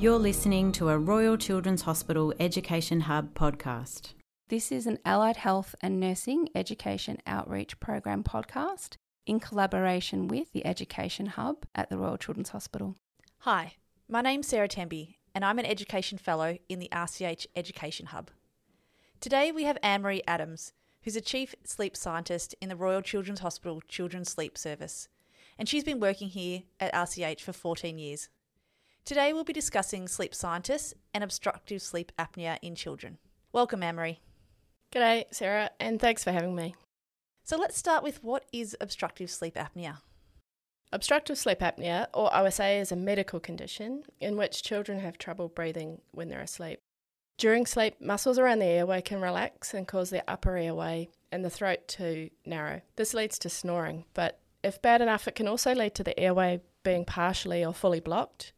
You're listening to a Royal Children's Hospital Education Hub podcast. This is an allied health and nursing education outreach program podcast in collaboration with the Education Hub at the Royal Children's Hospital. Hi, my name's Sarah Temby, and I'm an Education Fellow in the RCH Education Hub. Today we have Anne Marie Adams, who's a Chief Sleep Scientist in the Royal Children's Hospital Children's Sleep Service, and she's been working here at RCH for 14 years. Today we'll be discussing sleep scientists and obstructive sleep apnea in children. Welcome, Anne-Marie. G'day, Sarah, and thanks for having me. So let's start with what is obstructive sleep apnea? Obstructive sleep apnea, or OSA, is a medical condition in which children have trouble breathing when they're asleep. During sleep, muscles around the airway can relax and cause the upper airway and the throat to narrow. This leads to snoring, but if bad enough, it can also lead to the airway being partially or fully blocked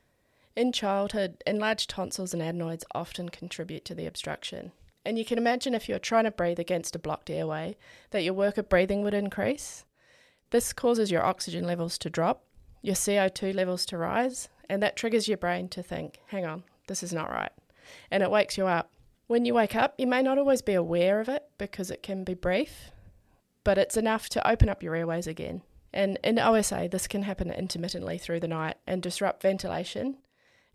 in childhood, enlarged tonsils and adenoids often contribute to the obstruction. And you can imagine if you're trying to breathe against a blocked airway, that your work of breathing would increase. This causes your oxygen levels to drop, your CO2 levels to rise, and that triggers your brain to think, hang on, this is not right. And it wakes you up. When you wake up, you may not always be aware of it because it can be brief, but it's enough to open up your airways again. And in OSA, this can happen intermittently through the night and disrupt ventilation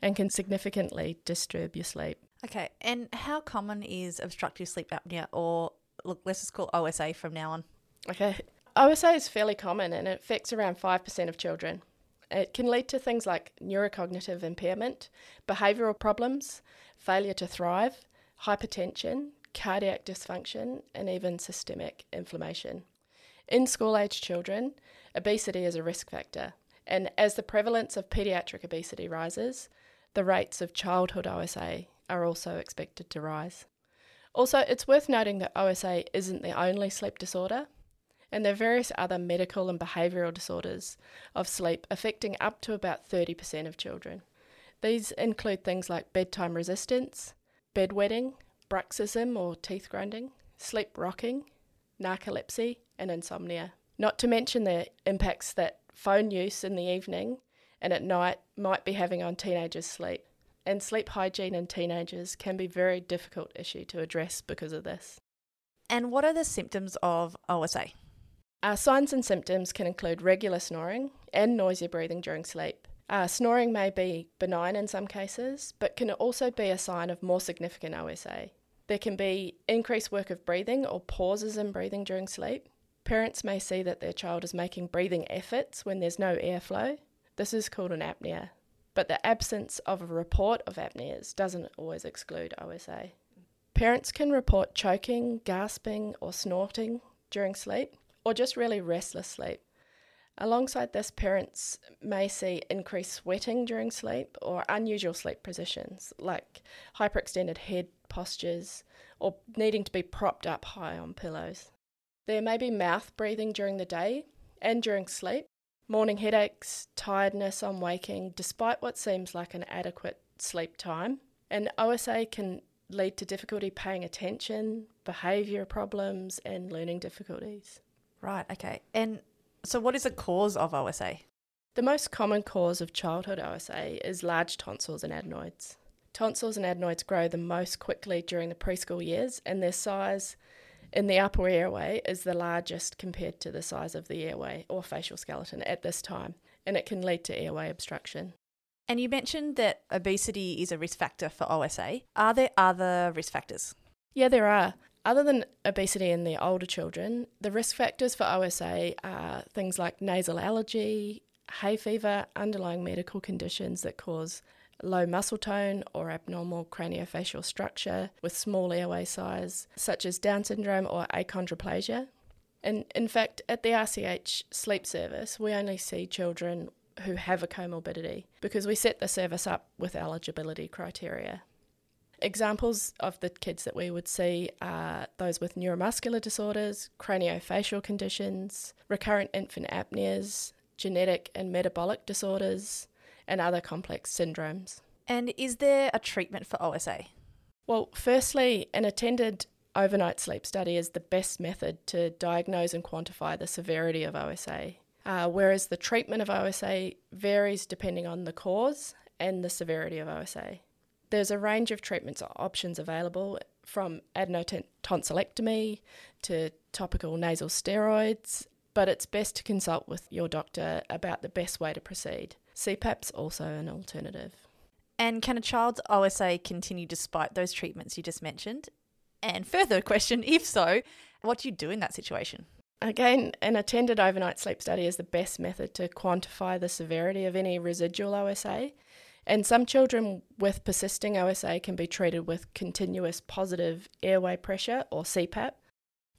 and can significantly disturb your sleep. Okay, and how common is obstructive sleep apnea, or look, let's just call OSA from now on? Okay, OSA is fairly common and it affects around 5% of children. It can lead to things like neurocognitive impairment, behavioural problems, failure to thrive, hypertension, cardiac dysfunction, and even systemic inflammation. In school age children, obesity is a risk factor, and as the prevalence of paediatric obesity rises, the rates of childhood OSA are also expected to rise. Also, it's worth noting that OSA isn't the only sleep disorder, and there are various other medical and behavioural disorders of sleep affecting up to about 30% of children. These include things like bedtime resistance, bedwetting, bruxism or teeth grinding, sleep rocking, narcolepsy, and insomnia. Not to mention the impacts that phone use in the evening and at night might be having on teenagers' sleep. And sleep hygiene in teenagers can be a very difficult issue to address because of this. And what are the symptoms of OSA? Our signs and symptoms can include regular snoring and noisy breathing during sleep. Uh, snoring may be benign in some cases, but can also be a sign of more significant OSA. There can be increased work of breathing or pauses in breathing during sleep. Parents may see that their child is making breathing efforts when there's no airflow, this is called an apnea, but the absence of a report of apneas doesn't always exclude OSA. Parents can report choking, gasping, or snorting during sleep, or just really restless sleep. Alongside this, parents may see increased sweating during sleep or unusual sleep positions like hyperextended head postures or needing to be propped up high on pillows. There may be mouth breathing during the day and during sleep, morning headaches, tiredness on waking, despite what seems like an adequate sleep time. And OSA can lead to difficulty paying attention, behaviour problems, and learning difficulties. Right, okay. And so, what is the cause of OSA? The most common cause of childhood OSA is large tonsils and adenoids. Tonsils and adenoids grow the most quickly during the preschool years, and their size in the upper airway is the largest compared to the size of the airway or facial skeleton at this time, and it can lead to airway obstruction. And you mentioned that obesity is a risk factor for OSA. Are there other risk factors? Yeah, there are. Other than obesity in the older children, the risk factors for OSA are things like nasal allergy, hay fever, underlying medical conditions that cause low muscle tone or abnormal craniofacial structure with small airway size, such as Down syndrome or achondroplasia. And in fact, at the RCH sleep service, we only see children who have a comorbidity because we set the service up with eligibility criteria. Examples of the kids that we would see are those with neuromuscular disorders, craniofacial conditions, recurrent infant apneas, genetic and metabolic disorders, and other complex syndromes. And is there a treatment for OSA? Well, firstly, an attended overnight sleep study is the best method to diagnose and quantify the severity of OSA, uh, whereas the treatment of OSA varies depending on the cause and the severity of OSA. There's a range of treatments options available from adenotonsillectomy to topical nasal steroids, but it's best to consult with your doctor about the best way to proceed. CPAP's also an alternative. And can a child's OSA continue despite those treatments you just mentioned? And further question, if so, what do you do in that situation? Again, an attended overnight sleep study is the best method to quantify the severity of any residual OSA. And some children with persisting OSA can be treated with continuous positive airway pressure or CPAP.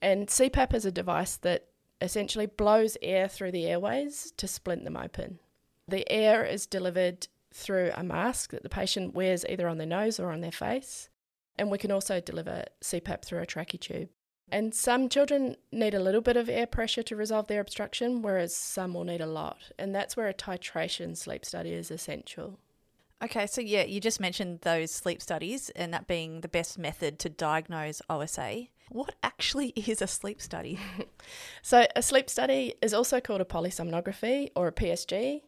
And CPAP is a device that essentially blows air through the airways to splint them open. The air is delivered through a mask that the patient wears either on their nose or on their face. And we can also deliver CPAP through a trachea tube. And some children need a little bit of air pressure to resolve their obstruction, whereas some will need a lot. And that's where a titration sleep study is essential. Okay, so yeah, you just mentioned those sleep studies and that being the best method to diagnose OSA. What actually is a sleep study? so, a sleep study is also called a polysomnography or a PSG.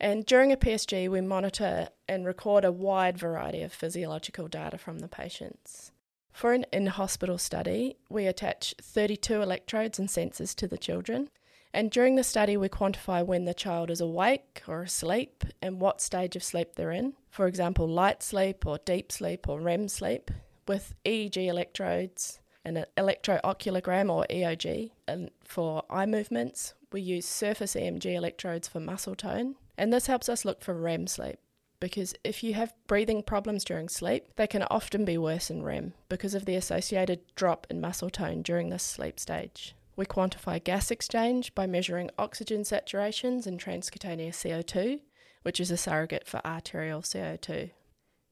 And during a PSG, we monitor and record a wide variety of physiological data from the patients. For an in hospital study, we attach 32 electrodes and sensors to the children. And during the study, we quantify when the child is awake or asleep and what stage of sleep they're in. For example, light sleep or deep sleep or REM sleep with EEG electrodes and an electrooculogram or EOG. And for eye movements, we use surface EMG electrodes for muscle tone. And this helps us look for REM sleep because if you have breathing problems during sleep, they can often be worse in REM because of the associated drop in muscle tone during this sleep stage. We quantify gas exchange by measuring oxygen saturations in transcutaneous CO2, which is a surrogate for arterial CO2.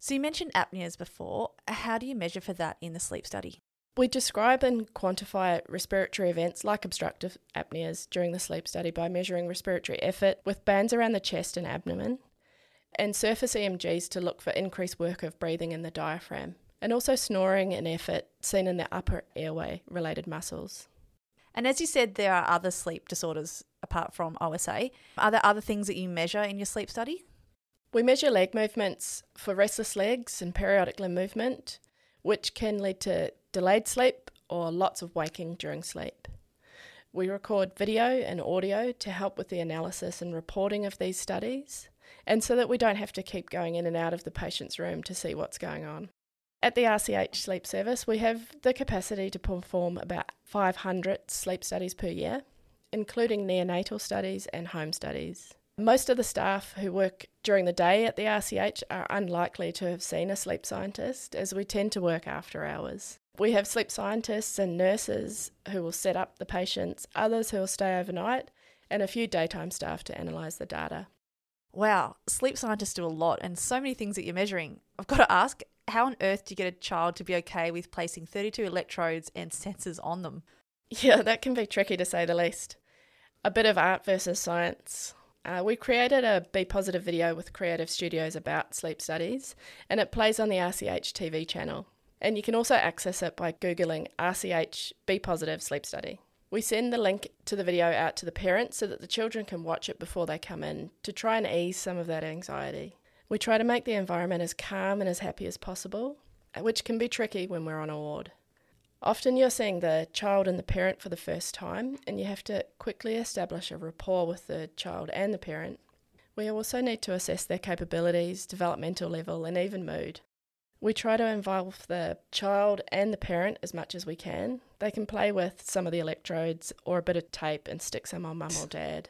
So you mentioned apneas before. How do you measure for that in the sleep study? We describe and quantify respiratory events like obstructive apneas during the sleep study by measuring respiratory effort with bands around the chest and abdomen and surface EMGs to look for increased work of breathing in the diaphragm, and also snoring and effort seen in the upper airway related muscles. And as you said, there are other sleep disorders apart from OSA. Are there other things that you measure in your sleep study? We measure leg movements for restless legs and periodic limb movement, which can lead to delayed sleep or lots of waking during sleep. We record video and audio to help with the analysis and reporting of these studies and so that we don't have to keep going in and out of the patient's room to see what's going on. At the RCH Sleep Service, we have the capacity to perform about 500 sleep studies per year, including neonatal studies and home studies. Most of the staff who work during the day at the RCH are unlikely to have seen a sleep scientist, as we tend to work after hours. We have sleep scientists and nurses who will set up the patients, others who will stay overnight, and a few daytime staff to analyse the data. Wow, sleep scientists do a lot and so many things that you're measuring. I've got to ask, how on earth do you get a child to be okay with placing 32 electrodes and sensors on them? Yeah, that can be tricky to say the least. A bit of art versus science. Uh, we created a Be Positive video with Creative Studios about sleep studies, and it plays on the RCH TV channel. And you can also access it by Googling RCH Be Positive Sleep Study. We send the link to the video out to the parents so that the children can watch it before they come in to try and ease some of that anxiety. We try to make the environment as calm and as happy as possible, which can be tricky when we're on a ward. Often you're seeing the child and the parent for the first time, and you have to quickly establish a rapport with the child and the parent. We also need to assess their capabilities, developmental level, and even mood. We try to involve the child and the parent as much as we can. They can play with some of the electrodes or a bit of tape and stick some on mum or dad.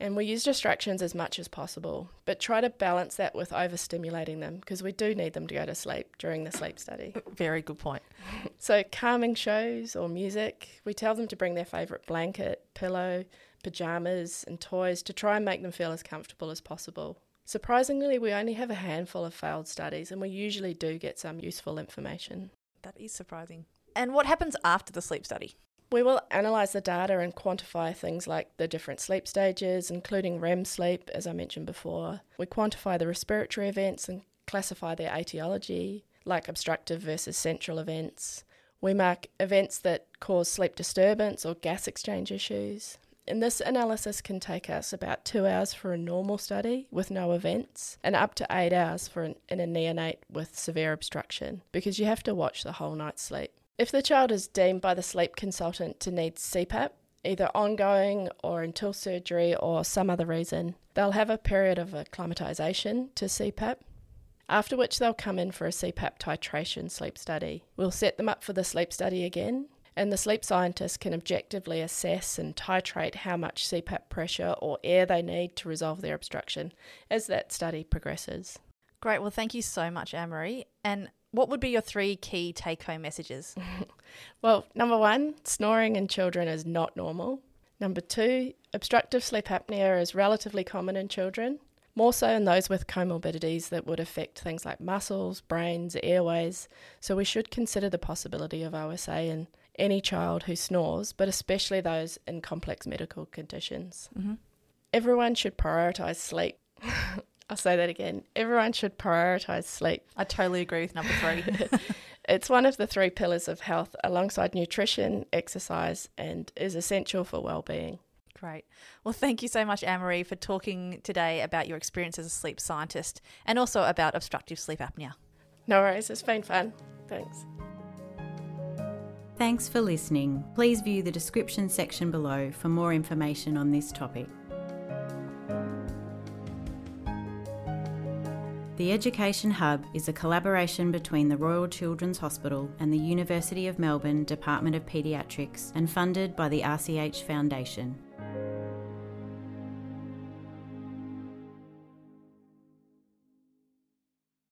And we use distractions as much as possible, but try to balance that with overstimulating them because we do need them to go to sleep during the sleep study. Very good point. so, calming shows or music, we tell them to bring their favourite blanket, pillow, pajamas, and toys to try and make them feel as comfortable as possible. Surprisingly, we only have a handful of failed studies, and we usually do get some useful information. That is surprising. And what happens after the sleep study? We will analyse the data and quantify things like the different sleep stages, including REM sleep, as I mentioned before. We quantify the respiratory events and classify their etiology, like obstructive versus central events. We mark events that cause sleep disturbance or gas exchange issues, And this analysis can take us about two hours for a normal study with no events, and up to eight hours for an, in a neonate with severe obstruction, because you have to watch the whole night's sleep. If the child is deemed by the sleep consultant to need CPAP, either ongoing or until surgery or some other reason, they'll have a period of acclimatisation to CPAP, after which they'll come in for a CPAP titration sleep study. We'll set them up for the sleep study again and the sleep scientist can objectively assess and titrate how much CPAP pressure or air they need to resolve their obstruction as that study progresses. Great. Well, thank you so much, Marie. And what would be your three key take home messages? well, number one, snoring in children is not normal. Number two, obstructive sleep apnea is relatively common in children, more so in those with comorbidities that would affect things like muscles, brains, airways. So we should consider the possibility of OSA in any child who snores, but especially those in complex medical conditions. Mm-hmm. Everyone should prioritise sleep. I'll say that again. Everyone should prioritise sleep. I totally agree with number three. it's one of the three pillars of health alongside nutrition, exercise, and is essential for well-being. Great. Well, thank you so much, Anne Marie, for talking today about your experience as a sleep scientist and also about obstructive sleep apnea. No worries. It's been fun. Thanks. Thanks for listening. Please view the description section below for more information on this topic. The Education Hub is a collaboration between the Royal Children's Hospital and the University of Melbourne Department of Paediatrics and funded by the RCH Foundation.